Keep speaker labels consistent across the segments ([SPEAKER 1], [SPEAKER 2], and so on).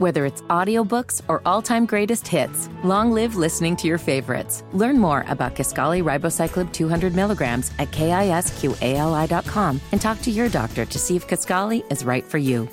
[SPEAKER 1] Whether it's audiobooks or all-time greatest hits, long live listening to your favorites. Learn more about Kisqali ribociclib 200 milligrams at kisqali.com and talk to your doctor to see if Kisqali is right for you.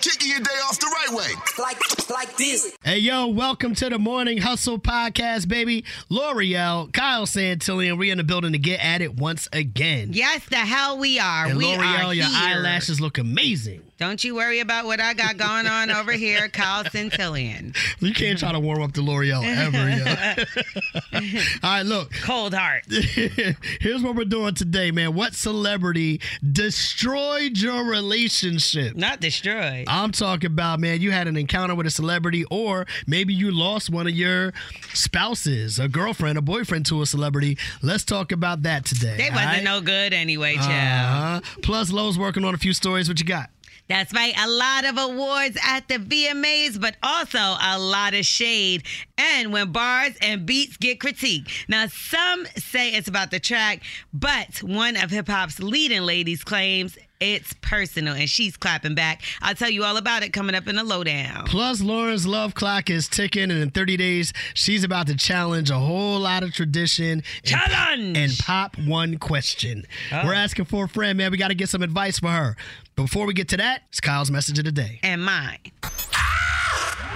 [SPEAKER 2] Kicking your day off the right way.
[SPEAKER 3] like like this.
[SPEAKER 4] Hey, yo, welcome to the Morning Hustle Podcast, baby. Lore'l, Kyle Santillian, we're in the building to get at it once again.
[SPEAKER 5] Yes, the hell we are.
[SPEAKER 4] And
[SPEAKER 5] we
[SPEAKER 4] Lore'l,
[SPEAKER 5] are
[SPEAKER 4] your
[SPEAKER 5] here.
[SPEAKER 4] eyelashes look amazing.
[SPEAKER 5] Don't you worry about what I got going on over here, Kyle Santillian.
[SPEAKER 4] You can't try to warm up the Lore'l ever, yo. All right, look.
[SPEAKER 5] Cold heart.
[SPEAKER 4] Here's what we're doing today, man. What celebrity destroyed your relationship?
[SPEAKER 5] Not destroyed.
[SPEAKER 4] I'm talking about, man, you had an encounter with a celebrity, or maybe you lost one of your spouses, a girlfriend, a boyfriend to a celebrity. Let's talk about that today.
[SPEAKER 5] They wasn't
[SPEAKER 4] right?
[SPEAKER 5] no good anyway, child.
[SPEAKER 4] Uh-huh. Plus, Lowe's working on a few stories. What you got?
[SPEAKER 5] That's right. A lot of awards at the VMAs, but also a lot of shade. And when bars and beats get critiqued. Now, some say it's about the track, but one of hip hop's leading ladies claims it's personal, and she's clapping back. I'll tell you all about it coming up in the lowdown.
[SPEAKER 4] Plus, Lauren's love clock is ticking, and in 30 days, she's about to challenge a whole lot of tradition
[SPEAKER 5] Challenge!
[SPEAKER 4] and pop one question. We're oh. asking for a friend, man. We got to get some advice for her. But before we get to that, it's Kyle's message of the day.
[SPEAKER 5] And mine.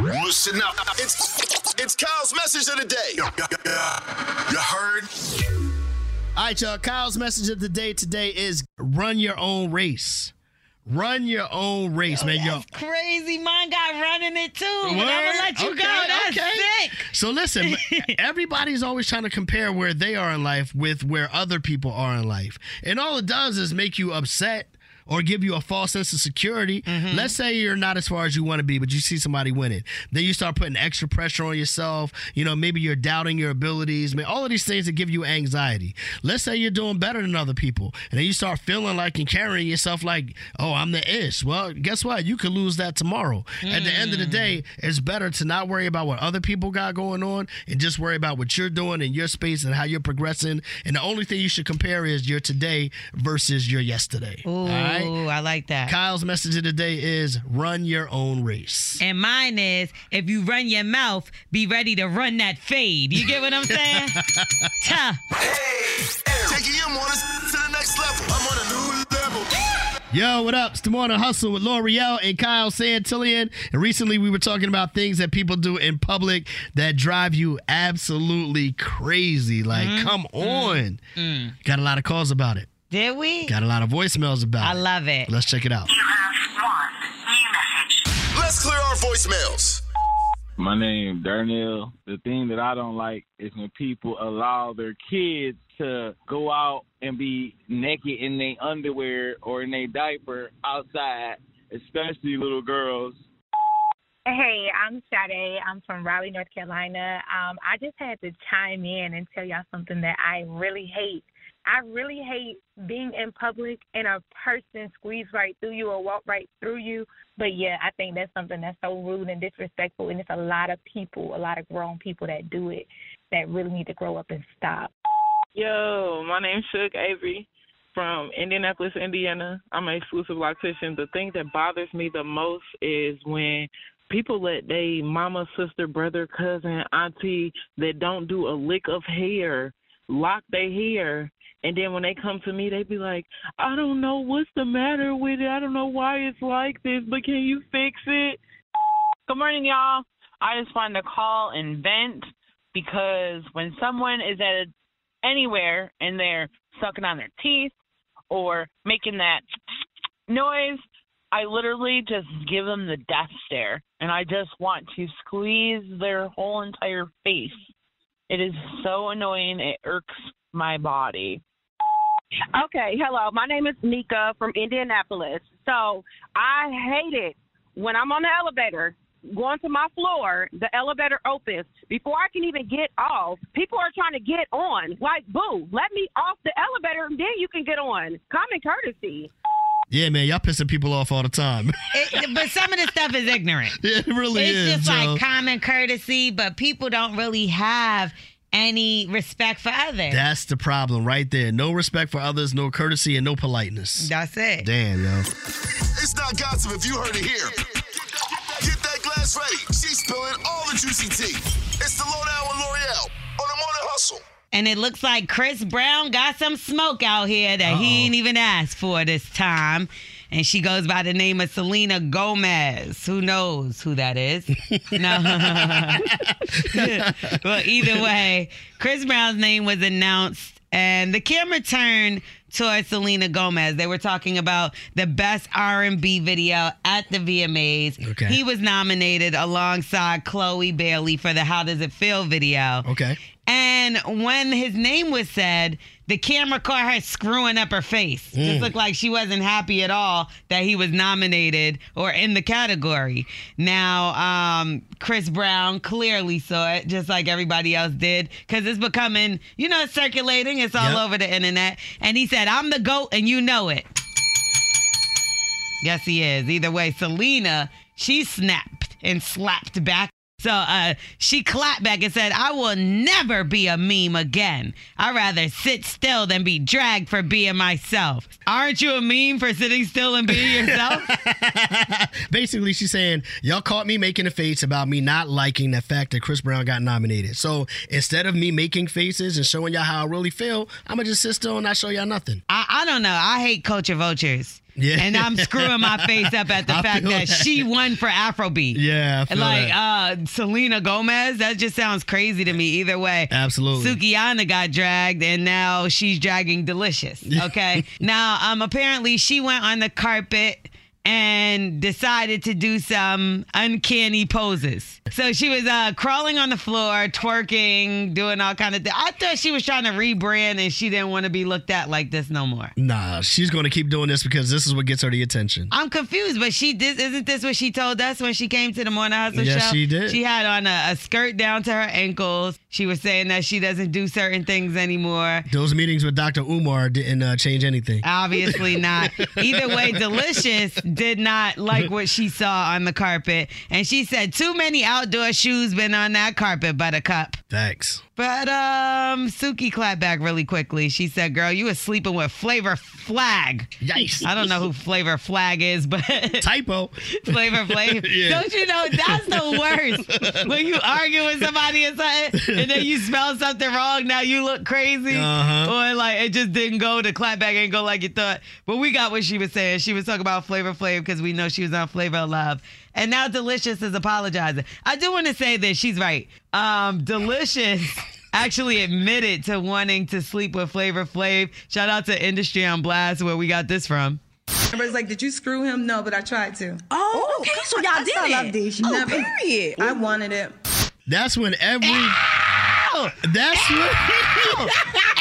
[SPEAKER 2] Listen up. It's it's Kyle's message of the day. You heard?
[SPEAKER 4] All right, y'all. Kyle's message of the day today is run your own race. Run your own race, man. Yo,
[SPEAKER 5] crazy. Mine got running it too. But I'm gonna let you
[SPEAKER 4] Okay,
[SPEAKER 5] go. That's
[SPEAKER 4] okay.
[SPEAKER 5] sick.
[SPEAKER 4] So listen, everybody's always trying to compare where they are in life with where other people are in life. And all it does is make you upset or give you a false sense of security.
[SPEAKER 5] Mm-hmm.
[SPEAKER 4] Let's say you're not as far as you want to be, but you see somebody winning. Then you start putting extra pressure on yourself. You know, maybe you're doubting your abilities. I mean, all of these things that give you anxiety. Let's say you're doing better than other people. And then you start feeling like and carrying yourself like, oh, I'm the ish. Well, guess what? You could lose that tomorrow. At the end of the day, it's better to not worry about what other people got going on and just worry about what you're doing in your space and how you're progressing. And the only thing you should compare is your today versus your yesterday.
[SPEAKER 5] Ooh,
[SPEAKER 4] All right?
[SPEAKER 5] I like that.
[SPEAKER 4] Kyle's message of the day is run your own race.
[SPEAKER 5] And mine is if you run your mouth, be ready to run that fade. You get what I'm saying? Tough.
[SPEAKER 2] Taking your mornings to the next level. I'm on a new level.
[SPEAKER 4] Yo, what up? It's the Morning Hustle with Lore'l and Kyle Santillian. And recently we were talking about things that people do in public that drive you absolutely crazy. Like,
[SPEAKER 5] Mm-hmm.
[SPEAKER 4] come on. Got a lot of calls about it.
[SPEAKER 5] Did we?
[SPEAKER 4] Got a lot of voicemails about
[SPEAKER 5] I
[SPEAKER 4] it.
[SPEAKER 5] love it.
[SPEAKER 4] Let's check it out.
[SPEAKER 2] Let's clear our voicemails.
[SPEAKER 6] My name is Darnell. The thing that I don't like is when people allow their kids to go out and be naked in their underwear or in their diaper outside, especially little girls.
[SPEAKER 7] Hey, I'm Sade. I'm from Raleigh, North Carolina. Um, I just had to chime in and tell y'all something that I really hate. I really hate being in public and a person squeeze right through you or walk right through you. But yeah, I think that's something that's so rude and disrespectful, and it's a lot of people, a lot of grown people that do it that really need to grow up and stop.
[SPEAKER 8] Yo, my name's Shook Avery from Indianapolis, Indiana. I'm an exclusive loctician. The thing that bothers me the most is when people let they mama, sister, brother, cousin, auntie that don't do a lick of hair lock their hair. And then when they come to me, they'd be like, I don't know what's the matter with it. I don't know why it's like this, but can you fix it?
[SPEAKER 9] Good morning, y'all. I just wanted to call and vent because when someone is at anywhere and they're sucking on their teeth or making that noise, I literally just give them the death stare and I just want to squeeze their whole entire face. It is so annoying. It irks my body.
[SPEAKER 10] Okay, hello. My name is Nika from Indianapolis. So I hate it when I'm on the elevator going to my floor, the elevator opens. Before I can even get off, people are trying to get on. Like, boo, let me off the elevator and then you can get on. Common courtesy.
[SPEAKER 4] Yeah, man, y'all pissing people off all the time.
[SPEAKER 5] It- but some of the stuff is ignorant.
[SPEAKER 4] it really
[SPEAKER 5] it's
[SPEAKER 4] is.
[SPEAKER 5] It's just
[SPEAKER 4] Joe.
[SPEAKER 5] like common courtesy, but people don't really have any respect for others.
[SPEAKER 4] That's the problem right there. No respect for others, no courtesy, and no politeness.
[SPEAKER 5] That's it.
[SPEAKER 4] Damn, yo.
[SPEAKER 2] It's not more gossip if you heard it here. Get that glass ready. She's spilling all the juicy tea. It's the lowdown with Lore'l on the morning hustle.
[SPEAKER 5] And it looks like Chris Brown got some smoke out here that he ain't even asked for this time. And she goes by the name of Selena Gomez. Who knows who that is? no. well, either way, Chris Brown's name was announced, and the camera turned towards Selena Gomez. They were talking about the best R&B video at the VMAs.
[SPEAKER 4] Okay.
[SPEAKER 5] He was nominated alongside Chloe Bailey for the How Does It Feel video.
[SPEAKER 4] Okay.
[SPEAKER 5] And when his name was said, the camera caught her screwing up her face. Just looked like she wasn't happy at all that he was nominated or in the category. Now, um, Chris Brown clearly saw it, just like everybody else did, because it's becoming, you know, it's circulating. It's all
[SPEAKER 4] Yep.
[SPEAKER 5] over the internet. And he said, I'm the GOAT and you know it. Yes, he is. Either way, Selena, she snapped and slapped back. So uh, she clapped back and said, I will never be a meme again. I'd rather sit still than be dragged for being myself. Aren't you a meme for sitting still and being yourself?
[SPEAKER 4] Basically, she's saying, Y'all caught me making a face about me not liking the fact that Chris Brown got nominated. So instead of me making faces and showing y'all how I really feel, I'm going to just sit still and not show y'all nothing.
[SPEAKER 5] I, I don't know. I hate culture vultures.
[SPEAKER 4] Yeah.
[SPEAKER 5] And I'm screwing my face up at the
[SPEAKER 4] I
[SPEAKER 5] fact that
[SPEAKER 4] that.
[SPEAKER 5] she won for Afrobeat.
[SPEAKER 4] Yeah,
[SPEAKER 5] like
[SPEAKER 4] that.
[SPEAKER 5] uh Selena Gomez, that just sounds crazy to me. Either way,
[SPEAKER 4] Absolutely.
[SPEAKER 5] Sukihana got dragged, and now she's dragging Deelishis. Okay, now um apparently she went on the carpet and decided to do some uncanny poses. So she was uh, crawling on the floor, twerking, doing all kind of things. I thought she was trying to rebrand, and she didn't want to be looked at like this no more.
[SPEAKER 4] Nah, she's going to keep doing this because this is what gets her the attention.
[SPEAKER 5] I'm confused, but she did. Isn't this what she told us when she came to the Morning Hustle
[SPEAKER 4] Yes,
[SPEAKER 5] show?
[SPEAKER 4] she did.
[SPEAKER 5] She had on a, a skirt down to her ankles. She was saying that she doesn't do certain things anymore.
[SPEAKER 4] Those meetings with Dr. Umar didn't uh, change anything.
[SPEAKER 5] Obviously not. Either way, Deelishis did not like what she saw on the carpet, and she said, "Too many outdoor shoes been on that carpet, Buttercup."
[SPEAKER 4] Thanks.
[SPEAKER 5] But um, Suki clapped back really quickly. She said, "Girl, you was sleeping with Flavor Flag."
[SPEAKER 4] Yikes.
[SPEAKER 5] I don't know who Flavor Flag is, but
[SPEAKER 4] Typo.
[SPEAKER 5] Flavor Flav.
[SPEAKER 4] Yeah.
[SPEAKER 5] Don't you know that's the worst when you argue with somebody or something, and then you spell something wrong. Now you look crazy,
[SPEAKER 4] Uh-huh.
[SPEAKER 5] or like it just didn't go. The clapback ain't go like you thought. But we got what she was saying. She was talking about Flavor Flav because we know she was on Flavor Love. And now Deelishis is apologizing. I do want to say this. She's right. Um, Deelishis actually admitted to wanting to sleep with Flavor Flav. Shout out to Industry on Blast where we got this from.
[SPEAKER 3] Everybody's like, did you screw him? No, but I tried to.
[SPEAKER 11] Oh, okay, so y'all
[SPEAKER 3] That's
[SPEAKER 11] did
[SPEAKER 3] all
[SPEAKER 11] it.
[SPEAKER 3] I did. She
[SPEAKER 11] oh,
[SPEAKER 3] never.
[SPEAKER 11] period.
[SPEAKER 3] I wanted it.
[SPEAKER 4] That's when every. That's when.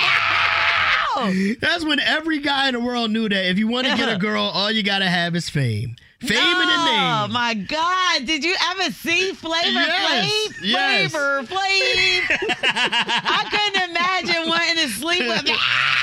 [SPEAKER 4] That's when every guy in the world knew that if you want to get a girl, all you gotta have is fame. Fame and a name.
[SPEAKER 5] Oh my God! Did you ever see Flavor
[SPEAKER 4] Yes,
[SPEAKER 5] Flav?
[SPEAKER 4] yes.
[SPEAKER 5] Flavor Flav. I couldn't imagine wanting to sleep with. Ah!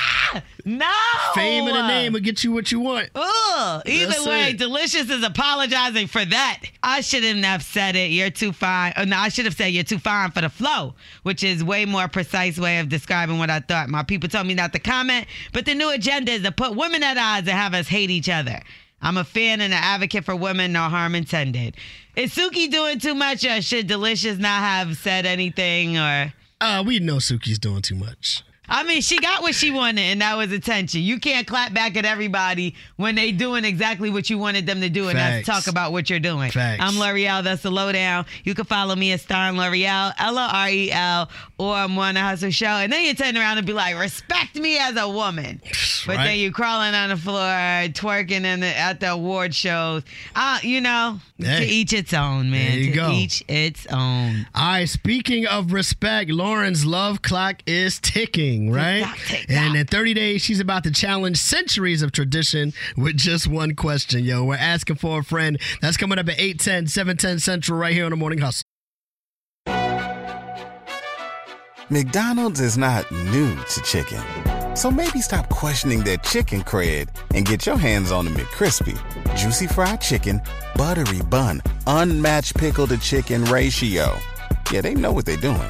[SPEAKER 5] No.
[SPEAKER 4] Fame and a name will get you what you want.
[SPEAKER 5] Ugh. Either
[SPEAKER 4] That's
[SPEAKER 5] way,
[SPEAKER 4] it.
[SPEAKER 5] Deelishis is apologizing for that. I shouldn't have said it. You're too fine. Oh, no, I should have said you're too fine for the flow, which is way more precise way of describing what I thought. My people told me not to comment, but the new agenda is to put women at odds and have us hate each other. I'm a fan and an advocate for women, no harm intended. Is Suki doing too much, or should Deelishis not have said anything, or?
[SPEAKER 4] Uh, we know Suki's doing too much.
[SPEAKER 5] I mean, she got what she wanted, and that was attention. You can't clap back at everybody when they doing exactly what you wanted them to do, and that's
[SPEAKER 4] Facts.
[SPEAKER 5] talk about what you're doing.
[SPEAKER 4] Facts.
[SPEAKER 5] I'm Lore'l. That's the lowdown. You can follow me at Star Lore'l, L O R E L, or I'm on the Hustle Show. And then you turn around and be like, respect me as a woman. But
[SPEAKER 4] Right.
[SPEAKER 5] then you crawling on the floor, twerking in the, at the award shows. Uh, you know, to each its own, man.
[SPEAKER 4] There you
[SPEAKER 5] to
[SPEAKER 4] go.
[SPEAKER 5] each its own.
[SPEAKER 4] All right, speaking of respect, Lauren's love clock is ticking, right?
[SPEAKER 5] Tick-tock, tick-tock.
[SPEAKER 4] And in 30 days, she's about to challenge centuries of tradition with just one question, yo. We're asking for a friend. That's coming up at 810, 710 Central right here on the Morning Hustle.
[SPEAKER 12] McDonald's is not new to chicken. So maybe stop questioning their chicken cred and get your hands on the McCrispy. Juicy fried chicken, buttery bun, unmatched pickle to chicken ratio. Yeah, they know what they're doing.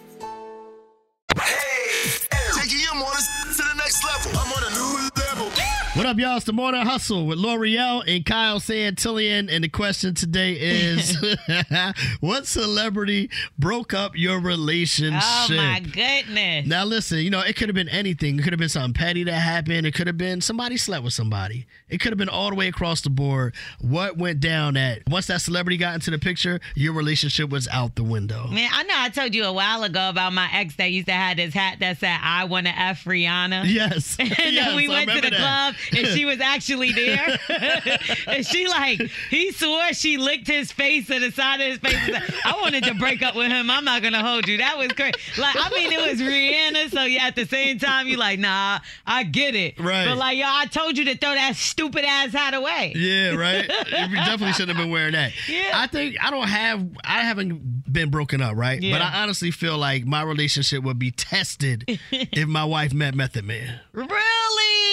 [SPEAKER 4] What up, y'all? It's the Morning Hustle with Lore'l and Kyle Santillian. And the question today is What celebrity broke up your relationship?
[SPEAKER 5] Oh my goodness.
[SPEAKER 4] Now, listen, you know, it could have been anything. It could have been something petty that happened. It could have been somebody slept with somebody. It could have been all the way across the board. What went down at once that celebrity got into the picture, your relationship was out the window.
[SPEAKER 5] Man, I know I told you a while ago about my ex that used to have this hat that said "I want to f Rihanna."
[SPEAKER 4] Yes.
[SPEAKER 5] and then
[SPEAKER 4] Yes,
[SPEAKER 5] we went to the
[SPEAKER 4] that.
[SPEAKER 5] club and she was actually there. and she like he swore she licked his face to the side of his face. I wanted to break up with him. I'm not gonna hold you. That was crazy. Like I mean, it was Rihanna. So yeah, at the same time, you like nah, I get it.
[SPEAKER 4] Right.
[SPEAKER 5] But like yo, I told you to throw that stupid ass hat away.
[SPEAKER 4] Yeah, right. You definitely shouldn't have been wearing that.
[SPEAKER 5] Yeah.
[SPEAKER 4] I think I don't have I haven't been broken up, right?
[SPEAKER 5] Yeah.
[SPEAKER 4] But I honestly feel like my relationship would be tested if my wife met Method Man.
[SPEAKER 5] Really?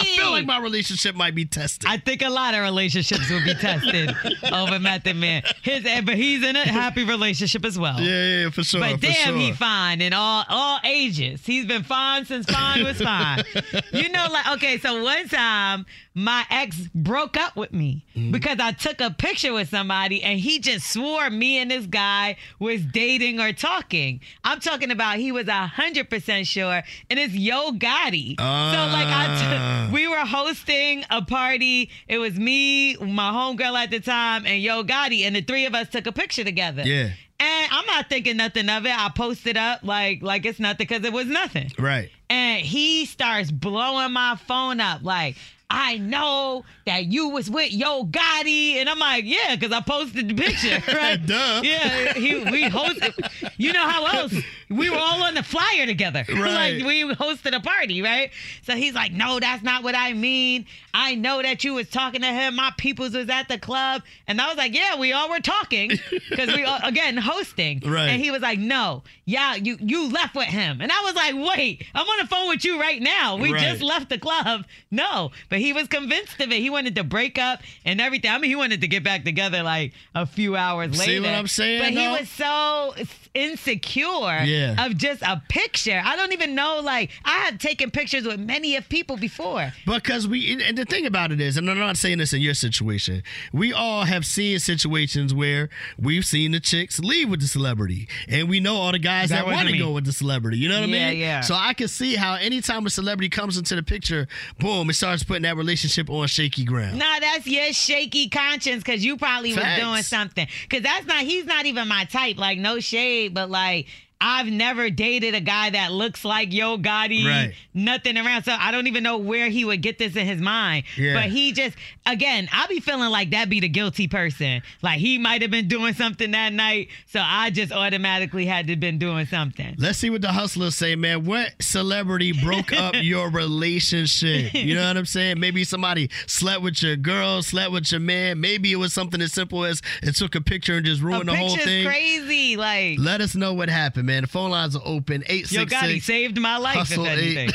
[SPEAKER 4] I feel like my relationship might be tested.
[SPEAKER 5] I think a lot of relationships will be tested over Method Man. His, but he's in a happy relationship as well.
[SPEAKER 4] yeah, yeah, for sure.
[SPEAKER 5] But
[SPEAKER 4] for
[SPEAKER 5] damn,
[SPEAKER 4] sure.
[SPEAKER 5] he fine in all all ages. He's been fine since fine was fine. you know, like okay, so one time my ex broke up with me
[SPEAKER 4] Mm-hmm.
[SPEAKER 5] because I took a picture with somebody and he just swore me and this guy was dating or talking. I'm talking about he was a hundred percent sure, and it's Yo Gotti. so like I
[SPEAKER 4] Ah.
[SPEAKER 5] we were hosting a party. It was me, my homegirl at the time, and Yo Gotti, and the three of us took a picture together.
[SPEAKER 4] Yeah.
[SPEAKER 5] And I'm not thinking nothing of it. I posted up like like it's nothing because it was nothing.
[SPEAKER 4] Right.
[SPEAKER 5] And he starts blowing my phone up like. I know that you was with Yo Gotti, and I'm like, yeah, because I posted the picture, right?
[SPEAKER 4] Duh.
[SPEAKER 5] Yeah, he, we hosted. You know how else? We were all on the flyer together.
[SPEAKER 4] Right.
[SPEAKER 5] like we hosted a party, right? So he's like, no, that's not what I mean. I know that you was talking to him. My peoples was at the club, and I was like, yeah, we all were talking because we all, again hosting.
[SPEAKER 4] Right.
[SPEAKER 5] And he was like, no, yeah, you you left with him, and I was like, wait, I'm on the phone with you right now. We
[SPEAKER 4] Right.
[SPEAKER 5] just left the club. No, but he was convinced of it. He wanted to break up and everything. I mean, he wanted to get back together like a few hours later.
[SPEAKER 4] See what I'm saying,
[SPEAKER 5] But he
[SPEAKER 4] though?
[SPEAKER 5] was so insecure
[SPEAKER 4] Yeah.
[SPEAKER 5] of just a picture. I don't even know. Like I have taken pictures with many of people before.
[SPEAKER 4] Because we, and the thing about it is, and I'm not saying this in your situation, we all have seen situations where we've seen the chicks leave with the celebrity, and we know all the guys
[SPEAKER 5] that
[SPEAKER 4] that want to go with the celebrity. You know what I
[SPEAKER 5] Yeah,
[SPEAKER 4] mean?
[SPEAKER 5] yeah.
[SPEAKER 4] So I can see how anytime a celebrity comes into the picture, boom, it starts putting that relationship on shaky ground.
[SPEAKER 5] Nah, that's your shaky conscience because you probably
[SPEAKER 4] Facts.
[SPEAKER 5] was doing something. Because that's not, he's not even my type. Like, no shade, but like, I've never dated a guy that looks like Yo Gotti,
[SPEAKER 4] Right.
[SPEAKER 5] nothing around. So I don't even know where he would get this in his mind.
[SPEAKER 4] Yeah.
[SPEAKER 5] But he just, again, I be feeling like that be the guilty person. Like he might have been doing something that night. So I just automatically had to been doing something.
[SPEAKER 4] Let's see what the hustlers say, man. What celebrity broke up your relationship? You know what I'm saying? Maybe somebody slept with your girl, slept with your man. Maybe it was something as simple as it took a picture and just
[SPEAKER 5] A
[SPEAKER 4] ruined the whole thing.
[SPEAKER 5] crazy. Like,
[SPEAKER 4] Let us know what happened, man. The phone lines are open.
[SPEAKER 5] Yo Gotti
[SPEAKER 4] 866
[SPEAKER 5] saved my life,
[SPEAKER 4] Hustle
[SPEAKER 5] if anything.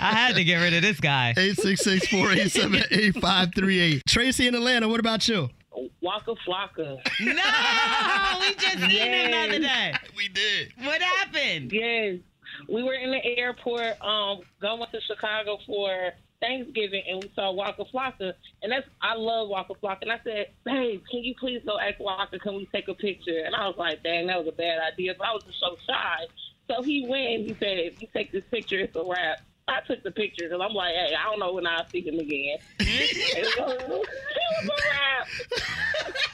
[SPEAKER 5] I had to get rid of this guy.
[SPEAKER 4] 866 487 8538. Tracy in Atlanta, what about you?
[SPEAKER 11] Waka Flocka.
[SPEAKER 5] No, we just seen him the other day.
[SPEAKER 4] We did.
[SPEAKER 5] What happened?
[SPEAKER 11] Yes. We were in the airport um going to Chicago for Thanksgiving and we saw Waka Flocka and that's I love Waka Flocka and I said, Babe, can you please go ask Waka, can we take a picture? And I was like, Dang, that was a bad idea, but I was just so shy. So he went and he said, If you take this picture, it's a wrap. I took the picture because I'm like, hey, I don't know when I'll see him again. it was a wrap.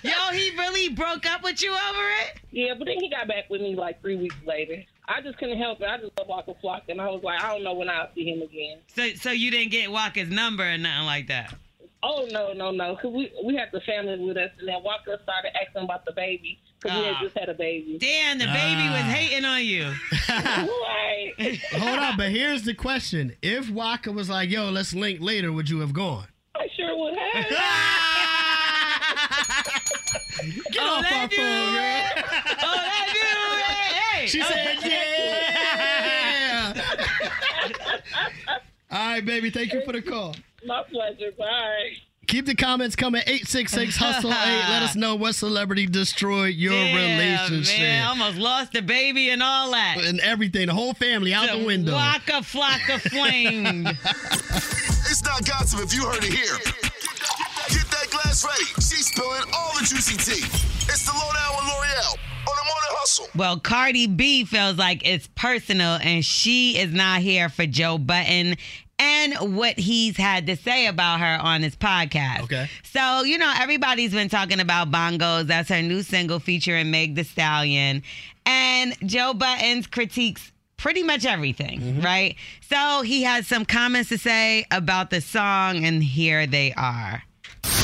[SPEAKER 5] Yo, he really broke up with you over it?
[SPEAKER 11] Yeah, but then he got back with me like three weeks later. I just couldn't help it. I just love Waka Flocka, and I was like, I don't know when I'll see him again.
[SPEAKER 5] So, so you didn't get Waka's number or nothing like that?
[SPEAKER 11] Oh no, no, no! Cause we we had the family with us, and then Waka started asking about the baby because we
[SPEAKER 5] Ah.
[SPEAKER 11] had just had a baby.
[SPEAKER 5] Damn, the baby was
[SPEAKER 4] Ah.
[SPEAKER 5] hating on you.
[SPEAKER 11] right.
[SPEAKER 4] Hold on, but here's the question. If Waka was like, yo, let's link later, would you have gone?
[SPEAKER 11] I sure would have.
[SPEAKER 4] Get off my phone, girl.
[SPEAKER 5] That dude, hey.
[SPEAKER 4] She said, yeah. All right, baby. Thank you for the call.
[SPEAKER 11] My pleasure. Bye.
[SPEAKER 4] Keep the comments coming. 866 Hustle 8. Let us know what celebrity destroyed your
[SPEAKER 5] Yeah,
[SPEAKER 4] relationship.
[SPEAKER 5] Man, almost lost the baby and all that.
[SPEAKER 4] And everything, the whole family out the window.
[SPEAKER 5] Waka flocka flame.
[SPEAKER 2] It's not gossip if you heard it here. Get that glass ready. She's spilling all the juicy tea. It's the lowdown with Lore'l on the morning hustle.
[SPEAKER 5] Well, Cardi B feels like it's personal and she is not here for Joe Budden and what he's had to say about her on his podcast.
[SPEAKER 4] Okay.
[SPEAKER 5] So, you know, everybody's been talking about Bongos. That's her new single featuring Meg The Stallion. And Joe Budden's critiques pretty much everything, mm-hmm. right? So he has some comments to say about the song, and here they are.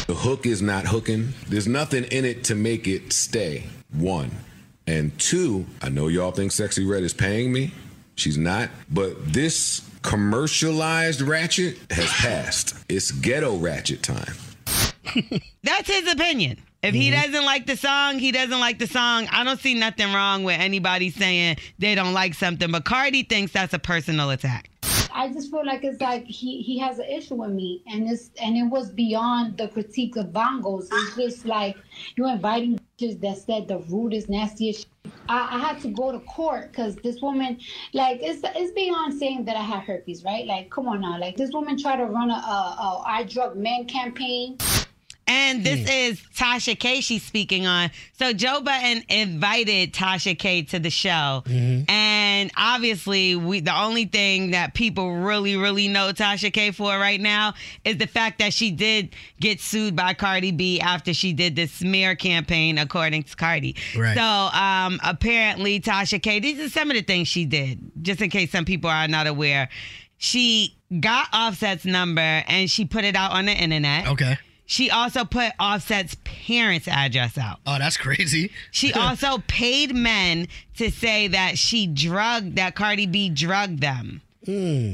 [SPEAKER 13] The hook is not hooking. There's nothing in it to make it stay. One. And two, I know y'all think Sexyy Red is paying me. She's not. But this commercialized ratchet has passed. It's ghetto ratchet time.
[SPEAKER 5] That's his opinion. If he mm-hmm. doesn't like the song, he doesn't like the song. I don't see nothing wrong with anybody saying they don't like something, but Cardi thinks that's a personal attack.
[SPEAKER 14] I just feel like it's like he he has an issue with me, and it's and it was beyond the critique of bongos. It's just like you're inviting bitches that said the rudest, nastiest. I, I had to go to court because this woman, like, it's it's beyond saying that I have herpes, right? Like, come on now, like this woman tried to run a, a, a I drug men campaign.
[SPEAKER 5] And this is Tasha K she's speaking on. So Joe Budden invited Tasha K to the show. And obviously, we the only thing that people really, really know Tasha K for right now is the fact that she did get sued by Cardi B after she did this smear campaign, according to Cardi.
[SPEAKER 15] Right.
[SPEAKER 5] So um, apparently, Tasha K, these are some of the things she did, just in case some people are not aware. She got Offset's number and she put it out on the internet.
[SPEAKER 4] Okay.
[SPEAKER 5] She also put Offset's parents' address out.
[SPEAKER 4] Oh, that's crazy.
[SPEAKER 5] She also paid men to say that she drugged, that Cardi B drugged them.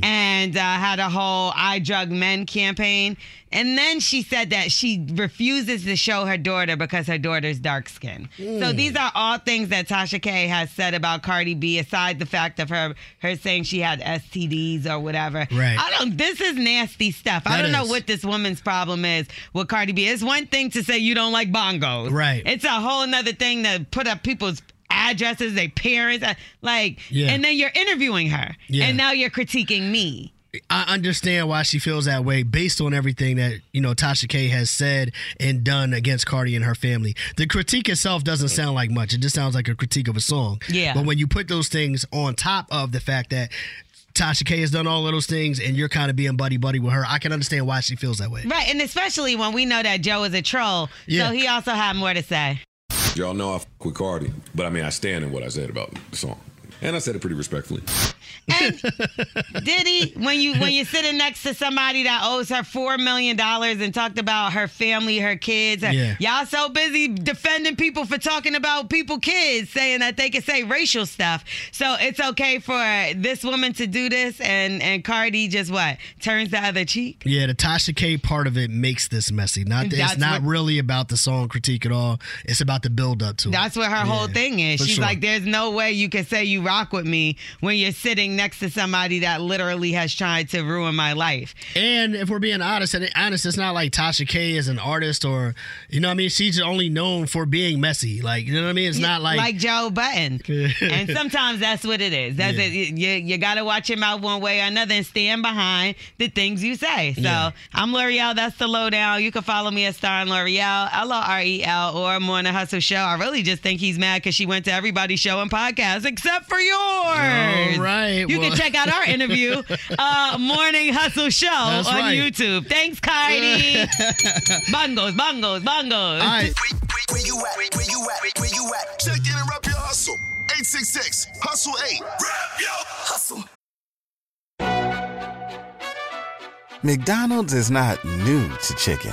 [SPEAKER 5] And uh, had a whole I drug men campaign. And then she said that she refuses to show her daughter because her daughter's dark skin. So
[SPEAKER 15] Mm.
[SPEAKER 5] these are all things that Tasha K has said about Cardi B, aside the fact of her her saying she had STDs or whatever.
[SPEAKER 15] Right.
[SPEAKER 5] I don't this is nasty stuff. I don't know what this woman's problem is with Cardi B. It's one thing to say you don't like bongos.
[SPEAKER 4] Right.
[SPEAKER 5] It's a whole nother thing to put up people's addresses, their parents, uh, like,
[SPEAKER 4] Yeah.
[SPEAKER 5] and then you're interviewing her,
[SPEAKER 4] Yeah.
[SPEAKER 5] and now you're critiquing me.
[SPEAKER 4] I understand why she feels that way based on everything that, you know, Tasha K has said and done against Cardi and her family. The critique itself doesn't sound like much. It just sounds like a critique of a song.
[SPEAKER 5] Yeah.
[SPEAKER 4] But when you put those things on top of the fact that Tasha K has done all of those things and you're kind of being buddy buddy with her, I can understand why she feels that way.
[SPEAKER 5] Right, and especially when we know that Joe is a troll,
[SPEAKER 13] Yeah.
[SPEAKER 5] so he also had more to say.
[SPEAKER 13] Y'all know I fuck with Cardi, but I mean, I stand in what I said about the song. And I said it pretty respectfully.
[SPEAKER 5] Did he when you when you're sitting next to somebody that owes her four million dollars and talked about her family, her kids? her-
[SPEAKER 15] Yeah.
[SPEAKER 5] Y'all so busy defending people for talking about people kids, saying that they can say racial stuff. So it's okay for this woman to do this and and Cardi just what turns the other cheek.
[SPEAKER 4] Yeah, the Tasha K part of it makes this messy. Not
[SPEAKER 5] That's
[SPEAKER 4] it's not
[SPEAKER 5] what-
[SPEAKER 4] really about the song critique at all. It's about the build up to it.
[SPEAKER 5] That's what her whole thing is. She's
[SPEAKER 4] sure.
[SPEAKER 5] like, there's no way you can say you rock with me when you're sitting next to somebody that literally has tried to ruin my life.
[SPEAKER 4] And if we're being honest, and honest, it's not like Tasha K is an artist or you know what I mean. She's only known for being messy. Like you know what I mean. It's not like
[SPEAKER 5] like Joe Budden. and sometimes that's what it is. That's
[SPEAKER 4] Yeah.
[SPEAKER 5] it. You, you got to watch your mouth one way or another and stand behind the things you say. So
[SPEAKER 15] Yeah.
[SPEAKER 5] I'm Lore'l. That's the lowdown. You can follow me at Star and Lore'l, L O R E L, or Morning Hustle Show. I really just think he's mad because she went to everybody's show and podcast except for yours.
[SPEAKER 4] All right,
[SPEAKER 5] You
[SPEAKER 4] well-
[SPEAKER 5] can check out our interview, uh, Morning Hustle Show
[SPEAKER 4] That's
[SPEAKER 5] on
[SPEAKER 4] right.
[SPEAKER 5] YouTube. Thanks, Cardi. bongos, bongos, bongos.
[SPEAKER 2] Where you at? Where you at? Where you at? Check in and rep your hustle. 866 Hustle 8. Rep your hustle.
[SPEAKER 12] McDonald's is not new to chicken.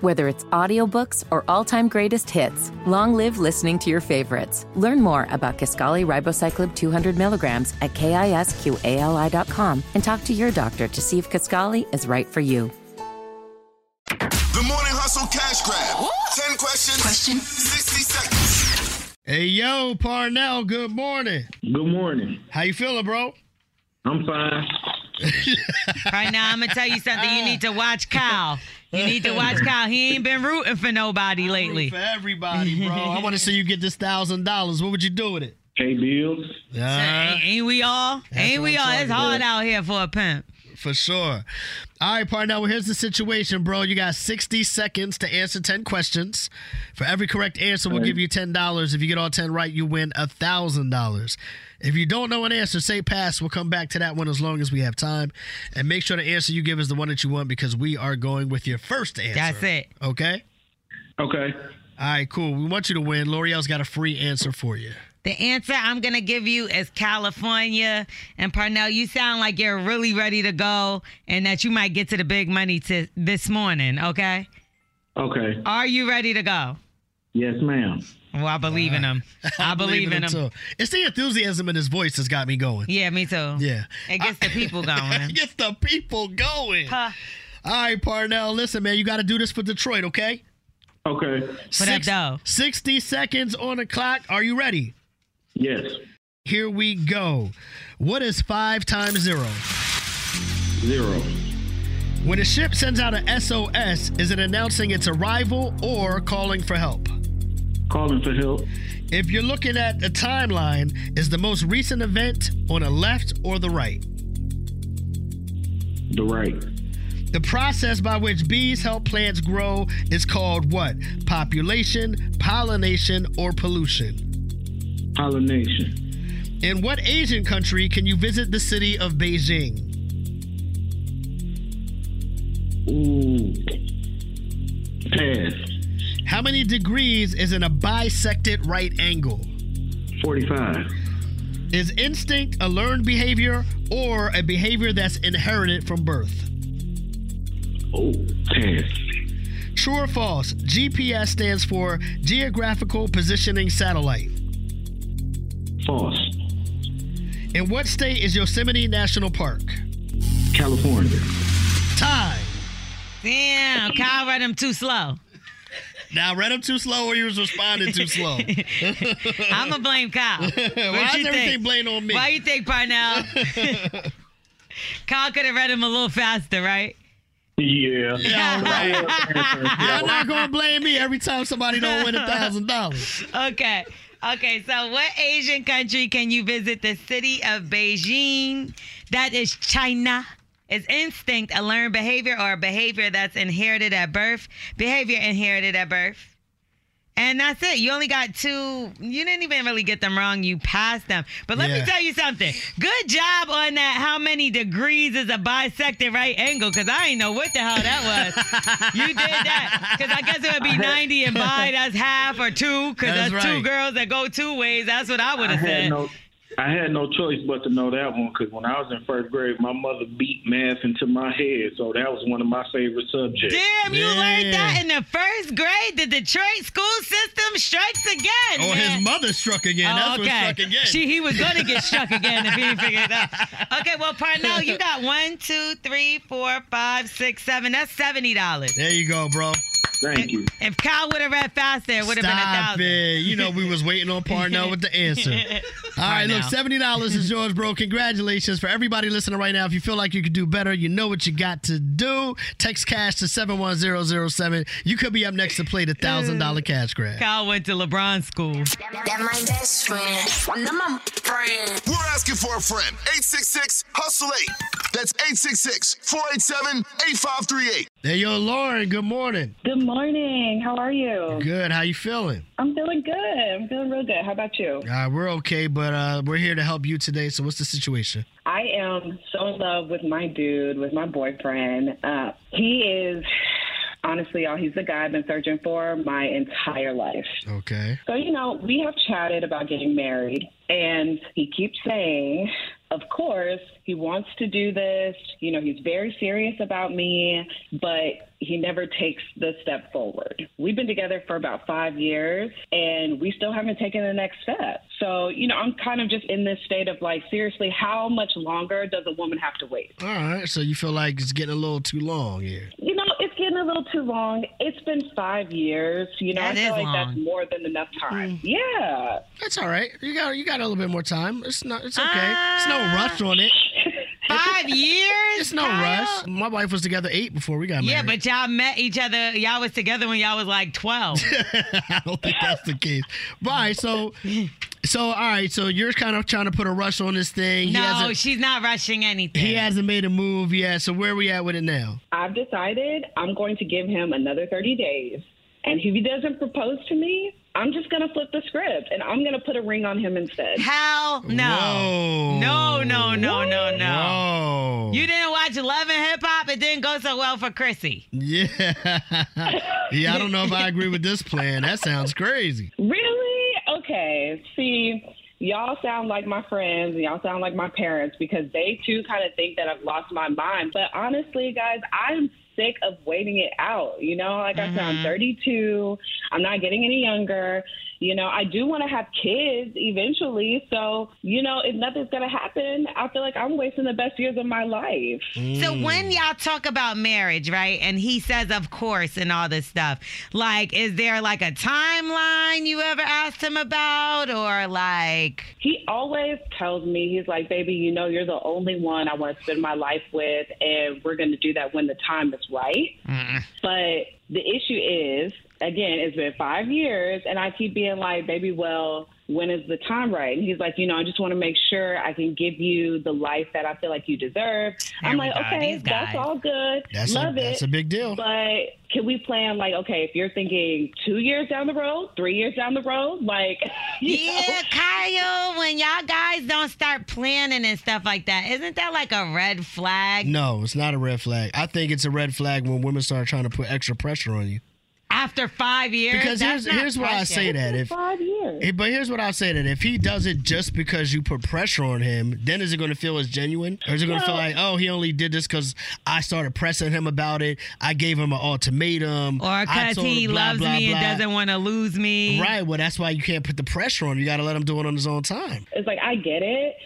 [SPEAKER 1] Whether it's audiobooks or all-time greatest hits, long live listening to your favorites. Learn more about Kisqali ribociclib 200 milligrams at kisqali.com and talk to your doctor to see if Kisqali is right for you.
[SPEAKER 2] The Morning Hustle Cash Grab. 10 questions. Question. 60 seconds.
[SPEAKER 4] Hey, yo, Parnell, good morning.
[SPEAKER 6] Good morning.
[SPEAKER 4] How you feeling, bro?
[SPEAKER 6] I'm fine.
[SPEAKER 5] Right now, I'm gonna tell you something. You need to watch Kyle. You need to watch Kyle. He ain't been rooting for nobody lately.
[SPEAKER 4] For everybody, bro. I want to see you get this thousand dollars. What would you do with it?
[SPEAKER 6] Pay bills.
[SPEAKER 5] ain't, ain't we all?
[SPEAKER 4] That's
[SPEAKER 5] ain't we
[SPEAKER 4] I'm
[SPEAKER 5] all? It's
[SPEAKER 4] talking
[SPEAKER 5] hard out here for a pimp.
[SPEAKER 4] For sure. All right, partner. well, here's the situation, bro. You got 60 seconds to answer 10 questions. For every correct answer, we'll
[SPEAKER 6] All right.
[SPEAKER 4] give you $10. If you get all 10 right, you win $1,000. If you don't know an answer, say pass. We'll come back to that one as long as we have time. And make sure the answer you give is the one that you want because we are going with your first answer.
[SPEAKER 5] That's it.
[SPEAKER 4] Okay?
[SPEAKER 6] Okay.
[SPEAKER 4] All right, cool. We want you to win. Lore'l's got a free answer for you.
[SPEAKER 5] The answer I'm gonna give you is California. And Parnell, you sound like you're really ready to go, and that you might get to the big money to this morning. Okay?
[SPEAKER 6] Okay.
[SPEAKER 5] Are you ready to go?
[SPEAKER 6] Yes, ma'am.
[SPEAKER 5] Well, I believe in him. I believe in him.
[SPEAKER 4] too. It's the enthusiasm in his voice that's got me going.
[SPEAKER 5] Yeah, me too.
[SPEAKER 4] Yeah.
[SPEAKER 5] It gets the people going.
[SPEAKER 4] it gets the people going.
[SPEAKER 5] Huh.
[SPEAKER 4] All right, Parnell. Listen, man, you got to do this for Detroit, okay?
[SPEAKER 6] Okay.
[SPEAKER 5] What up, though?
[SPEAKER 4] 60 seconds on the clock. Are you ready?
[SPEAKER 6] Yes.
[SPEAKER 4] Here we go. What is five times zero?
[SPEAKER 6] Zero.
[SPEAKER 4] When a ship sends out a SOS, is it announcing its arrival or calling for help?
[SPEAKER 6] Calling for help.
[SPEAKER 4] If you're looking at a timeline, is the most recent event on the left or the right?
[SPEAKER 6] The right.
[SPEAKER 4] The process by which bees help plants grow is called what? Population, pollination, or pollution?
[SPEAKER 6] Pollination.
[SPEAKER 4] In what Asian country can you visit the city of Beijing?
[SPEAKER 6] Ooh. Pass.
[SPEAKER 4] How many degrees is in a bisected right angle?
[SPEAKER 6] 45.
[SPEAKER 4] Is instinct a learned behavior or a behavior that's inherited from birth?
[SPEAKER 6] Oh, pass.
[SPEAKER 4] True or false? GPS stands for Geographical Positioning Satellite.
[SPEAKER 6] False.
[SPEAKER 4] In what state is Yosemite National Park?
[SPEAKER 6] California.
[SPEAKER 4] Time.
[SPEAKER 5] Damn, Kyle read him too slow.
[SPEAKER 4] Now, read him too slow or he was responding too slow?
[SPEAKER 5] I'm gonna blame Kyle.
[SPEAKER 4] Why is
[SPEAKER 5] you
[SPEAKER 4] everything
[SPEAKER 5] think?
[SPEAKER 4] blamed on me?
[SPEAKER 5] Why you think, Parnell? Kyle could have read him a little faster, right?
[SPEAKER 6] Yeah.
[SPEAKER 4] Yeah, right. Y'all not gonna blame me every time somebody don't win a thousand dollars.
[SPEAKER 5] Okay. Okay, so what Asian country can you visit the city of Beijing? That is China. Is instinct a learned behavior or a behavior that's inherited at birth? Behavior inherited at birth. And that's it. You only got two. You didn't even really get them wrong. You passed them. But let me tell you something. Good job on that. How many degrees is a bisected right angle? Because I ain't know what the hell that was. you did that. Because I guess it would be 90 and bi, that's half or two. Because
[SPEAKER 6] That's
[SPEAKER 5] that's, two girls that go two ways. That's what I would have said.
[SPEAKER 6] no, I had no choice but to know that one because when I was in first grade, my mother beat math into my head, so that was one of my favorite subjects.
[SPEAKER 5] Damn, you learned that in the first grade. The Detroit school system strikes again.
[SPEAKER 4] Oh, or
[SPEAKER 5] man.
[SPEAKER 4] his mother struck again.
[SPEAKER 5] Oh,
[SPEAKER 4] That's what struck again.
[SPEAKER 5] She, he was going to get struck again if he didn't figure it out. Okay, well, Parnell, you got one, two, three, four, five, six, seven. That's seventy dollars.
[SPEAKER 4] There you go, bro.
[SPEAKER 6] Thank you.
[SPEAKER 5] If Kyle would have read faster, it would have been a
[SPEAKER 4] Stop
[SPEAKER 5] thousand.
[SPEAKER 4] it. You know we was waiting on Parnell with the answer. All right, look, seventy dollars is yours, bro. Congratulations for everybody listening right now. If you feel like you could do better, you know what you got to do. Text cash to seven one zero zero seven. You could be up next to play the thousand dollar cash grab.
[SPEAKER 5] Kyle went to LeBron school.
[SPEAKER 2] That my best friend. That my friend. We're asking for a friend. 866 Hustle 8. That's 866 487 8538.
[SPEAKER 4] Hey, yo, Lauren. Good morning.
[SPEAKER 16] Good morning. How are you?
[SPEAKER 4] Good. How you feeling?
[SPEAKER 16] I'm feeling good. I'm feeling real good. How about you?
[SPEAKER 4] Uh, we're okay, but uh, we're here to help you today. So, what's the situation?
[SPEAKER 16] I am so in love with my dude, with my boyfriend. Uh, he is honestly, y'all, he's the guy I've been searching for my entire life.
[SPEAKER 4] Okay.
[SPEAKER 16] So, you know, we have chatted about getting married, and he keeps saying, of course, he wants to do this. You know, he's very serious about me, but he never takes the step forward. We've been together for about five years, and we still haven't taken the next step. So, you know, I'm kind of just in this state of like, seriously, how much longer does a woman have to wait?
[SPEAKER 4] All right. So you feel like it's getting a little too long here.
[SPEAKER 16] You know, it's getting a little too long. It's been five years. You know,
[SPEAKER 4] That
[SPEAKER 16] I feel like
[SPEAKER 4] long.
[SPEAKER 16] that's more than enough time. Hmm. Yeah.
[SPEAKER 4] That's all right. You got you got a little bit more time. It's not. It's okay. it's no ah. rush on it.
[SPEAKER 5] Five years?
[SPEAKER 4] It's no
[SPEAKER 5] Kyle?
[SPEAKER 4] rush. My wife was together eight before we got married.
[SPEAKER 5] Yeah, but y'all met each other. Y'all was together when y'all was like 12.
[SPEAKER 4] I don't think that's the case. But all right, so so all right, so you're kind of trying to put a rush on this thing.
[SPEAKER 5] No, she's not rushing anything.
[SPEAKER 4] he hasn't made a move yet. So where are we at with it now?
[SPEAKER 16] I've decided I'm going to give him another 30 days. And if he doesn't propose to me, I'm just going to flip the script and I'm going to put a ring on him instead.
[SPEAKER 5] Hell no. No, no, no, no, no.
[SPEAKER 4] Whoa.
[SPEAKER 5] You didn't watch Love and Hip Hop? It didn't go so well for Chrissy.
[SPEAKER 4] Yeah. yeah, I don't know if I agree with this plan. That sounds crazy.
[SPEAKER 16] Really? Okay. See, y'all sound like my friends and y'all sound like my parents because they too kind of think that I've lost my mind. But honestly, guys, I'm sick of waiting it out. You know, like I said, I'm mm-hmm. 32. I'm not getting any younger. You know, I do want to have kids eventually. So, you know, if nothing's going to happen, I feel like I'm wasting the best years of my life.
[SPEAKER 5] So mm. when y'all talk about marriage, right? And he says, of course, and all this stuff, like, is there like a timeline you ever asked him about? Or like.
[SPEAKER 16] He always tells me, he's like, baby, you know, you're the only one I want to spend my life with, and we're going to do that when the time is right. Mm. But the issue is, again, it's been five years, and I keep being like, baby, well, when is the time right? And he's like, you know, I just want to make sure I can give you the life that I feel like you deserve. I'm like,
[SPEAKER 4] go,
[SPEAKER 16] okay,
[SPEAKER 4] these
[SPEAKER 16] that's
[SPEAKER 4] guys.
[SPEAKER 16] all good.
[SPEAKER 4] That's a-
[SPEAKER 16] Love it.
[SPEAKER 4] that's a big deal.
[SPEAKER 16] But can we plan like, okay, if you're thinking two years down the road, three years down the road, like,
[SPEAKER 5] Yeah,
[SPEAKER 16] know?
[SPEAKER 5] Kyle, when y'all guys don't start planning and stuff like that, isn't that like a red flag?
[SPEAKER 4] No, it's not a red flag. I think it's a red flag when women start trying to put extra pressure on you.
[SPEAKER 5] After five years?
[SPEAKER 4] Because
[SPEAKER 5] That's
[SPEAKER 4] here's
[SPEAKER 5] not
[SPEAKER 4] here's why I say that if
[SPEAKER 16] five years.
[SPEAKER 4] But here's what I'll say that if he does it just because you put pressure on him, then is it going to feel as genuine, or is it going to feel like, oh, he only did this because I started pressing him about it, I gave him an ultimatum,
[SPEAKER 5] Or because he
[SPEAKER 4] him blah,
[SPEAKER 5] loves
[SPEAKER 4] blah,
[SPEAKER 5] me and
[SPEAKER 4] blah.
[SPEAKER 5] doesn't want to lose me.
[SPEAKER 4] Right. Well, that's why you can't put the pressure on. him. You got to let him do it on his own time.
[SPEAKER 16] It's like I get it,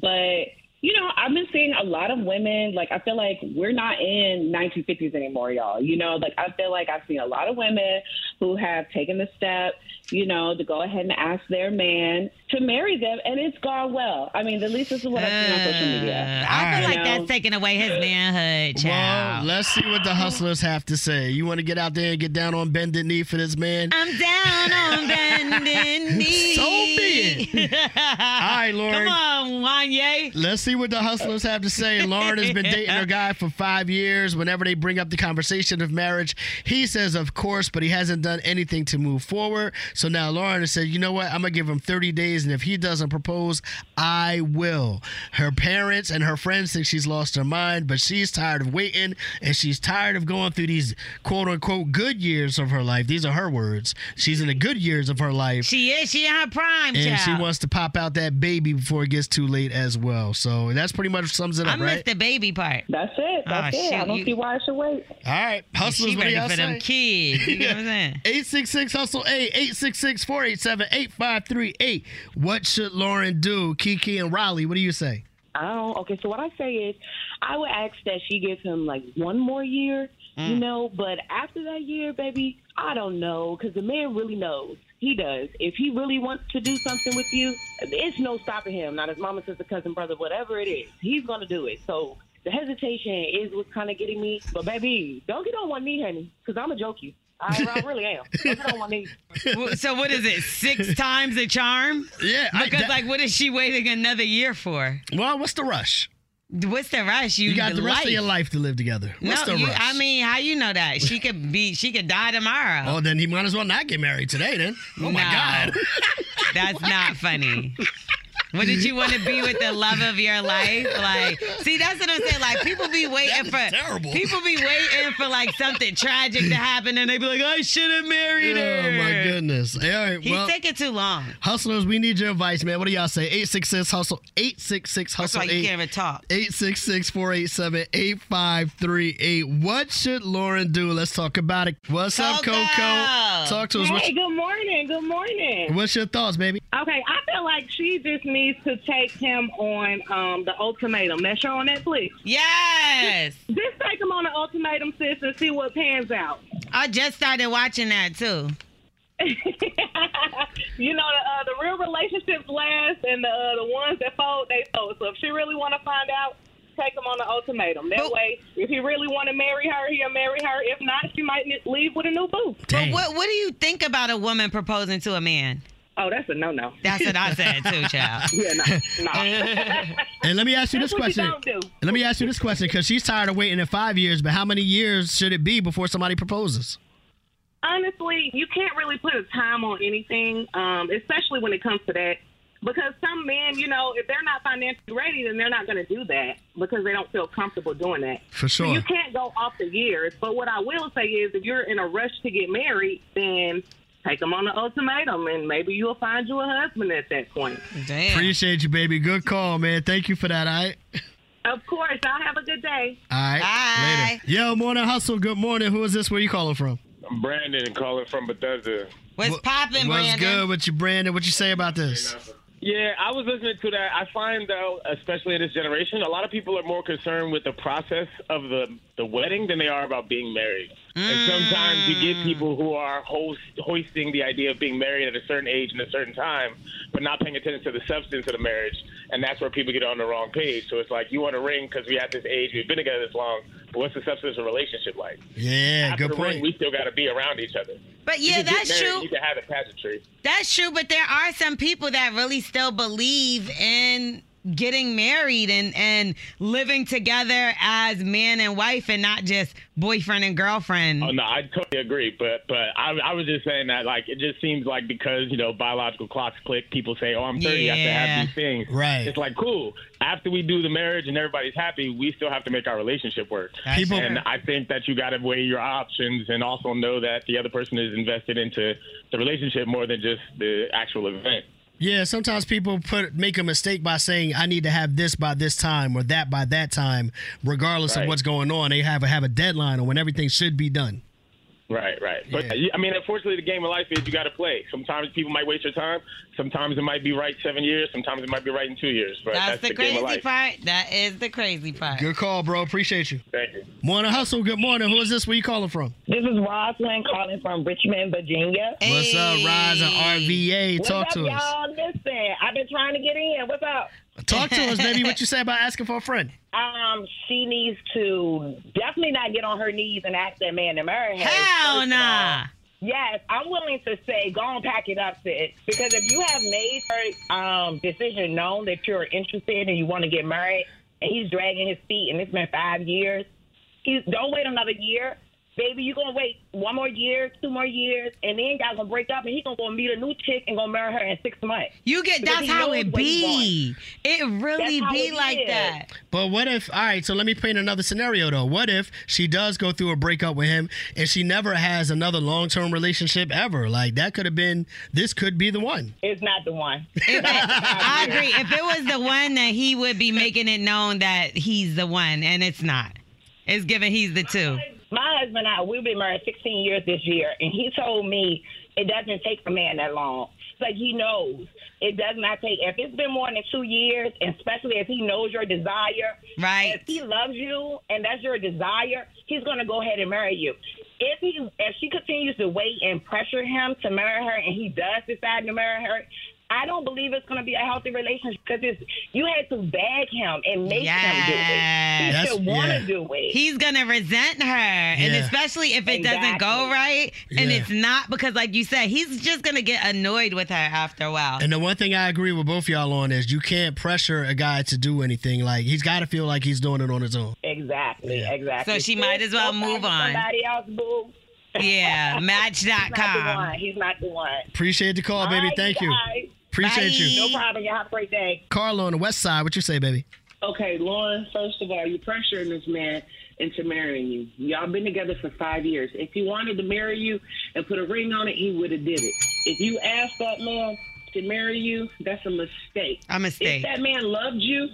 [SPEAKER 16] but you know, I've been seeing a lot of women. Like I feel like we're not in 1950s anymore, y'all. You know, like I feel like I've seen a lot of women who have taken the step, you know, to go ahead and ask their man to marry them, and it's gone well. I mean, at least this is what I've seen on social media.
[SPEAKER 5] Uh, I feel
[SPEAKER 16] You
[SPEAKER 5] like
[SPEAKER 16] know?
[SPEAKER 5] that's taking away his manhood,
[SPEAKER 4] Well, let's see what the hustlers have to say. You want to get out there and get down on bended knee for this man?
[SPEAKER 5] I'm down on bending knee.
[SPEAKER 4] So be it. All right, Lauren.
[SPEAKER 5] Come on, Wanye.
[SPEAKER 4] Let's see what the hustlers have to say. Lauren has been dating her guy for five years. Whenever they bring up the conversation of marriage, he says, of course, but he hasn't done anything to move forward. So now Lauren has said, you know what? I'm going to give him 30 days, and if he doesn't propose, I will. Her parents and her friends think she's lost her mind, but she's tired of waiting, and she's tired of going through these quote unquote good years of her life. These are her words. She's in the good years of her life.
[SPEAKER 5] She is. She in her prime,
[SPEAKER 4] and
[SPEAKER 5] child.
[SPEAKER 4] she wants to pop out that baby before it gets too late as well. So that's pretty much sums it up,
[SPEAKER 5] I
[SPEAKER 4] up,
[SPEAKER 5] missed
[SPEAKER 4] right?
[SPEAKER 5] the baby part.
[SPEAKER 16] That's it. That's
[SPEAKER 5] Oh,
[SPEAKER 16] it. I don't
[SPEAKER 5] you-
[SPEAKER 16] see why I should wait.
[SPEAKER 4] All right, hustlers,
[SPEAKER 5] She
[SPEAKER 4] what do
[SPEAKER 5] ready
[SPEAKER 4] y'all
[SPEAKER 5] for them
[SPEAKER 4] say?
[SPEAKER 5] kids. You know what I'm saying?
[SPEAKER 4] 866 Hustle A, 866 487 8538. What should Lauren do? Kiki and Riley, what do you say?
[SPEAKER 15] Oh, okay. So what I say is, I would ask that she gives him like one more year, you mm. know. But after that year, baby, I don't know, because the man really knows. He does. If he really wants to do something with you, it's no stopping him. Not his mama, sister, cousin, brother, whatever it is, he's gonna do it. So the hesitation is what's kind of getting me. But baby, don't get on one knee, honey, because I'm a joke you. I, I really am. Don't get on one knee.
[SPEAKER 5] Well, So what is it? Six times the charm?
[SPEAKER 4] Yeah. I-
[SPEAKER 5] Because
[SPEAKER 4] that-
[SPEAKER 5] like, what is she waiting another year for?
[SPEAKER 4] Well, what's the rush?
[SPEAKER 5] What's the rush? You,
[SPEAKER 4] You got the rest
[SPEAKER 5] life.
[SPEAKER 4] of your life to live together. What's
[SPEAKER 5] no,
[SPEAKER 4] the
[SPEAKER 5] you,
[SPEAKER 4] rush?
[SPEAKER 5] I mean, how you know that? She could be. She could die tomorrow.
[SPEAKER 4] Oh, then he might as well not get married today, then. Oh, my
[SPEAKER 5] No.
[SPEAKER 4] God.
[SPEAKER 5] That's not funny. What did you want to be with the love of your life? Like, see, that's what I'm saying. Like, people be waiting for
[SPEAKER 4] terrible.
[SPEAKER 5] people be waiting for like something tragic to happen, and they be like, I should have married oh, her.
[SPEAKER 4] Oh my goodness. All right,
[SPEAKER 5] He's
[SPEAKER 4] well,
[SPEAKER 5] taking too long.
[SPEAKER 4] hustlers, we need your advice, man. What do y'all say? 866 hustle 866 hustle.
[SPEAKER 5] That's
[SPEAKER 4] hustle
[SPEAKER 5] why you
[SPEAKER 4] 8
[SPEAKER 5] can't even talk.
[SPEAKER 4] 866 487 8538. What should Lauren do? Let's talk about it. What's up, Coco? Talk to us. What's,
[SPEAKER 17] Hey, good morning. Good morning.
[SPEAKER 4] what's your thoughts, baby?
[SPEAKER 17] Okay, I feel like she just needs to take him on um, the ultimatum. That show on Netflix.
[SPEAKER 5] Yes.
[SPEAKER 17] Just, just take him on the ultimatum, sis, and see what pans out.
[SPEAKER 5] I just started watching that too.
[SPEAKER 17] You know, the, uh, the real relationships last, and the uh, the ones that fold, they fold. So if she really want to find out, take him on the ultimatum. That way, if he really want to marry her, he'll marry her. If not, she might leave with a new boo.
[SPEAKER 5] But what what do you think about a woman proposing to a man?
[SPEAKER 17] Oh, that's a no no.
[SPEAKER 5] That's what I said too, child.
[SPEAKER 17] Yeah, no, no.
[SPEAKER 4] And let me ask you this
[SPEAKER 17] That's what you
[SPEAKER 4] question.
[SPEAKER 17] don't do.
[SPEAKER 4] Let me ask you this question because she's tired of waiting in five years, but how many years should it be before somebody proposes?
[SPEAKER 17] honestly, you can't really put a time on anything, um, especially when it comes to that. Because some men, you know, if they're not financially ready, then they're not going to do that because they don't feel comfortable doing that.
[SPEAKER 4] For
[SPEAKER 17] So
[SPEAKER 4] sure.
[SPEAKER 17] you can't go off the years. But what I will say is, if you're in a rush to get married, then take them on the ultimatum, and maybe you'll find you a husband at that point.
[SPEAKER 5] Damn.
[SPEAKER 4] Appreciate you, baby. Good call, man. Thank you for that. All right.
[SPEAKER 17] Of course. I'll have a good day.
[SPEAKER 4] All right. Later. Yo, morning hustle. Good morning. Who is this? Where you calling from?
[SPEAKER 18] I'm Brandon calling from Bethesda.
[SPEAKER 5] What's popping,
[SPEAKER 4] What's
[SPEAKER 5] Brandon?
[SPEAKER 4] good with you, Brandon? What you say about this?
[SPEAKER 18] Yeah, I was listening to that. I find though, especially in this generation, a lot of people are more concerned with the process of the the wedding than they are about being married. And mm. sometimes you get people who are host, hoisting the idea of being married at a certain age and a certain time, but not paying attention to the substance of the marriage, and that's where people get on the wrong page. So it's like you want a ring because we at this age, we've been together this long, but what's the substance of a relationship like?
[SPEAKER 4] Yeah,
[SPEAKER 18] After
[SPEAKER 4] good
[SPEAKER 18] the ring,
[SPEAKER 4] point.
[SPEAKER 18] we still got to be around each other.
[SPEAKER 5] But yeah,
[SPEAKER 18] can
[SPEAKER 5] that's
[SPEAKER 18] married,
[SPEAKER 5] true.
[SPEAKER 18] You can have the pageantry.
[SPEAKER 5] That's true, but there are some people that really still believe in getting married and and living together as man and wife and not just boyfriend and girlfriend.
[SPEAKER 18] Oh no, I totally agree. But but I, I was just saying that like it just seems like because you know biological clocks click, people say, "Oh, I'm 30, I have to have these things."
[SPEAKER 4] Right.
[SPEAKER 18] It's like cool. After we do the marriage and everybody's happy, we still have to make our relationship work.
[SPEAKER 4] People-
[SPEAKER 18] and I think that you got to weigh your options and also know that the other person is invested into the relationship more than just the actual event.
[SPEAKER 4] Yeah, sometimes people put make a mistake by saying I need to have this by this time or that by that time, regardless of what's going on. They have a, have a deadline on when everything should be done.
[SPEAKER 18] Right, right. But I mean, unfortunately, the game of life is you got to play. Sometimes people might waste your time. Sometimes it might be right seven years. Sometimes it might be right in two years. But
[SPEAKER 5] That's,
[SPEAKER 18] that's,
[SPEAKER 5] the,
[SPEAKER 18] the, game of
[SPEAKER 5] crazy
[SPEAKER 18] life.
[SPEAKER 5] part. That is the crazy part.
[SPEAKER 4] Good call, bro. Appreciate you.
[SPEAKER 18] Thank you.
[SPEAKER 4] Morning hustle. Good morning. Who is this? Where you calling from?
[SPEAKER 19] This is Rosalind calling from Richmond, Virginia.
[SPEAKER 4] What's up, Rise and RVA?
[SPEAKER 19] What's
[SPEAKER 4] Talk
[SPEAKER 19] up,
[SPEAKER 4] to us.
[SPEAKER 19] y'all? Listen, I've been trying to get in. What's up?
[SPEAKER 4] Talk to us, baby. What you say about asking for a friend?
[SPEAKER 19] Um, she needs to definitely not get on her knees and ask that man to marry her.
[SPEAKER 5] Hell nah.
[SPEAKER 19] Yes, I'm willing to say go and pack it up, sis. Because if you have made her um, decision known that you're interested and you want to get married, and he's dragging his feet, and it's been five years, he's, don't wait another year. Baby, you gonna wait one more year, two more years, and then y'all gonna break up, and he gonna go meet a new chick and gonna marry her in six months.
[SPEAKER 5] You get that's how it be. It really
[SPEAKER 19] That's
[SPEAKER 5] be
[SPEAKER 19] it
[SPEAKER 5] like
[SPEAKER 19] is.
[SPEAKER 5] that.
[SPEAKER 4] But what if, all right, so let me paint another scenario though. What if she does go through a breakup with him and she never has another long term relationship ever? Like, that could have been, this could be the one.
[SPEAKER 19] It's not the one.
[SPEAKER 5] I agree. If it was the one that he would be making it known that he's the one, and it's not. It's given he's the two.
[SPEAKER 19] Husband and I, we've been married 16 years this year, and he told me it doesn't take a man that long. Like he knows it does not take. If it's been more than two years, and especially if he knows your desire,
[SPEAKER 5] right?
[SPEAKER 19] If he loves you and that's your desire, he's gonna go ahead and marry you. If he, if she continues to wait and pressure him to marry her, and he does decide to marry her. I don't believe it's going to be a healthy relationship because it's you had to bag him and make him do it. He
[SPEAKER 5] Yes.
[SPEAKER 19] should want to
[SPEAKER 5] Yeah.
[SPEAKER 19] do it.
[SPEAKER 5] He's gonna resent her, and especially if it doesn't go right, and
[SPEAKER 4] Yeah.
[SPEAKER 5] it's not because, like you said, he's just gonna get annoyed with her after a while.
[SPEAKER 4] And the one thing I agree with both y'all on is you can't pressure a guy to do anything. Like, he's got to feel like he's doing it on his own.
[SPEAKER 19] Exactly, exactly.
[SPEAKER 5] So she might as well move on.
[SPEAKER 19] Somebody else, boo.
[SPEAKER 5] Yeah,
[SPEAKER 19] He's not the
[SPEAKER 5] Match.com.
[SPEAKER 19] one. He's not the one.
[SPEAKER 4] Appreciate the call, baby.
[SPEAKER 19] All right,
[SPEAKER 4] Thank you.
[SPEAKER 19] Guys.
[SPEAKER 4] Appreciate you.
[SPEAKER 19] No problem. You have a great day.
[SPEAKER 4] Carlo on the west side, what you say, baby?
[SPEAKER 20] Okay, Lauren, first of all, you're pressuring this man into marrying you. Y'all been together for five years. If he wanted to marry you and put a ring on it, he would have did it. If you asked that man to marry you, that's a mistake.
[SPEAKER 5] A mistake.
[SPEAKER 20] If that man loved you,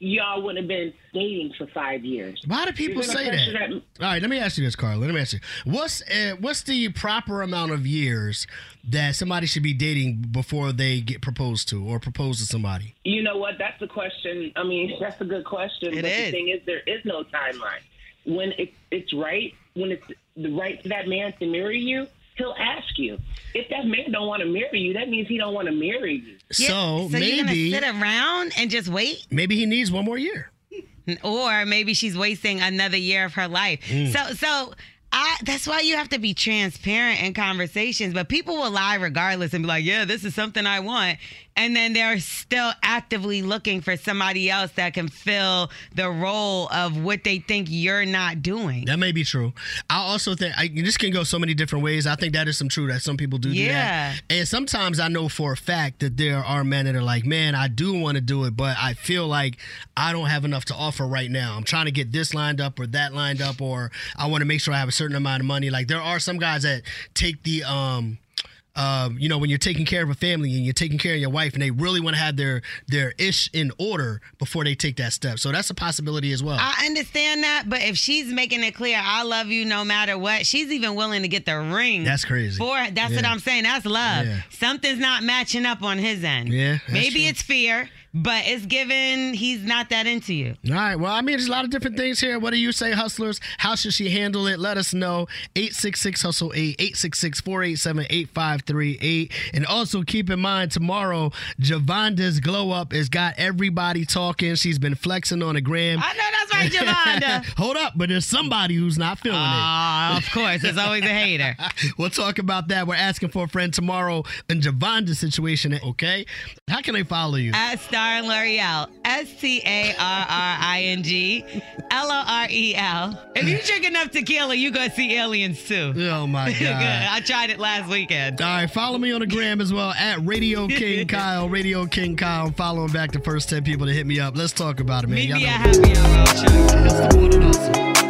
[SPEAKER 20] y'all would have been dating for five years.
[SPEAKER 4] Why do people say
[SPEAKER 20] pressure
[SPEAKER 4] that? All right, let me ask you this, Carla. Let me ask you. What's uh, what's the proper amount of years that somebody should be dating before they get proposed to or propose to somebody?
[SPEAKER 20] You know what? That's a question. I mean, that's a good question.
[SPEAKER 4] It
[SPEAKER 20] but
[SPEAKER 4] is.
[SPEAKER 20] the thing is, there is no timeline. When it, it's right, when it's the right for that man to marry you, he'll ask you. If that man don't want to marry you, that means he don't want to marry you.
[SPEAKER 4] So,
[SPEAKER 5] so you're
[SPEAKER 4] maybe
[SPEAKER 5] gonna sit around and just wait?
[SPEAKER 4] maybe he needs one more year.
[SPEAKER 5] Or maybe she's wasting another year of her life.
[SPEAKER 4] Mm.
[SPEAKER 5] So so I that's why you have to be transparent in conversations. But people will lie regardless and be like, yeah, this is something I want. And then they're still actively looking for somebody else that can fill the role of what they think you're not doing.
[SPEAKER 4] That may be true. I also think I, this can go so many different ways. I think that is some true that some people do do
[SPEAKER 5] Yeah.
[SPEAKER 4] that. And sometimes I know for a fact that there are men that are like, man, I do want to do it, but I feel like I don't have enough to offer right now. I'm trying to get this lined up or that lined up, or I want to make sure I have a certain amount of money. Like there are some guys that take the um um, you know, when you're taking care of a family and you're taking care of your wife, and they really want to have their their ish in order before they take that step. So that's a possibility as well.
[SPEAKER 5] I understand that, but if she's making it clear, I love you no matter what, she's even willing to get the ring.
[SPEAKER 4] That's crazy.
[SPEAKER 5] For that's what I'm saying. That's love.
[SPEAKER 4] Yeah.
[SPEAKER 5] Something's not matching up on his end.
[SPEAKER 4] Yeah,
[SPEAKER 5] Maybe
[SPEAKER 4] true.
[SPEAKER 5] it's fear, but it's given he's not that into you.
[SPEAKER 4] All right. Well, I mean, there's a lot of different things here. What do you say, hustlers? How should she handle it? Let us know. 866 Hustle 8, 866 487 8538. And also keep in mind, tomorrow, Javanda's Glow Up has got everybody talking. She's been flexing on the gram.
[SPEAKER 5] I know that's right, Javanda.
[SPEAKER 4] Hold up, but there's somebody who's not feeling
[SPEAKER 5] Ah,
[SPEAKER 4] it.
[SPEAKER 5] of course. There's always a hater.
[SPEAKER 4] we'll talk about that. We're asking for a friend tomorrow in Javanda's situation, okay? How can they follow you?
[SPEAKER 5] At and Lore'l. S T A R R I N G L O R E L. If you drink enough tequila, you gonna see aliens too.
[SPEAKER 4] Oh my God.
[SPEAKER 5] I tried it last weekend.
[SPEAKER 4] All right, follow me on the gram as well at Radio King Kyle. Radio King Kyle. I'm following back the first 10 people to hit me up. Let's talk about it, man.
[SPEAKER 5] Meet
[SPEAKER 4] Y'all
[SPEAKER 5] me
[SPEAKER 4] know-
[SPEAKER 5] at Happy Hour. I'll show you.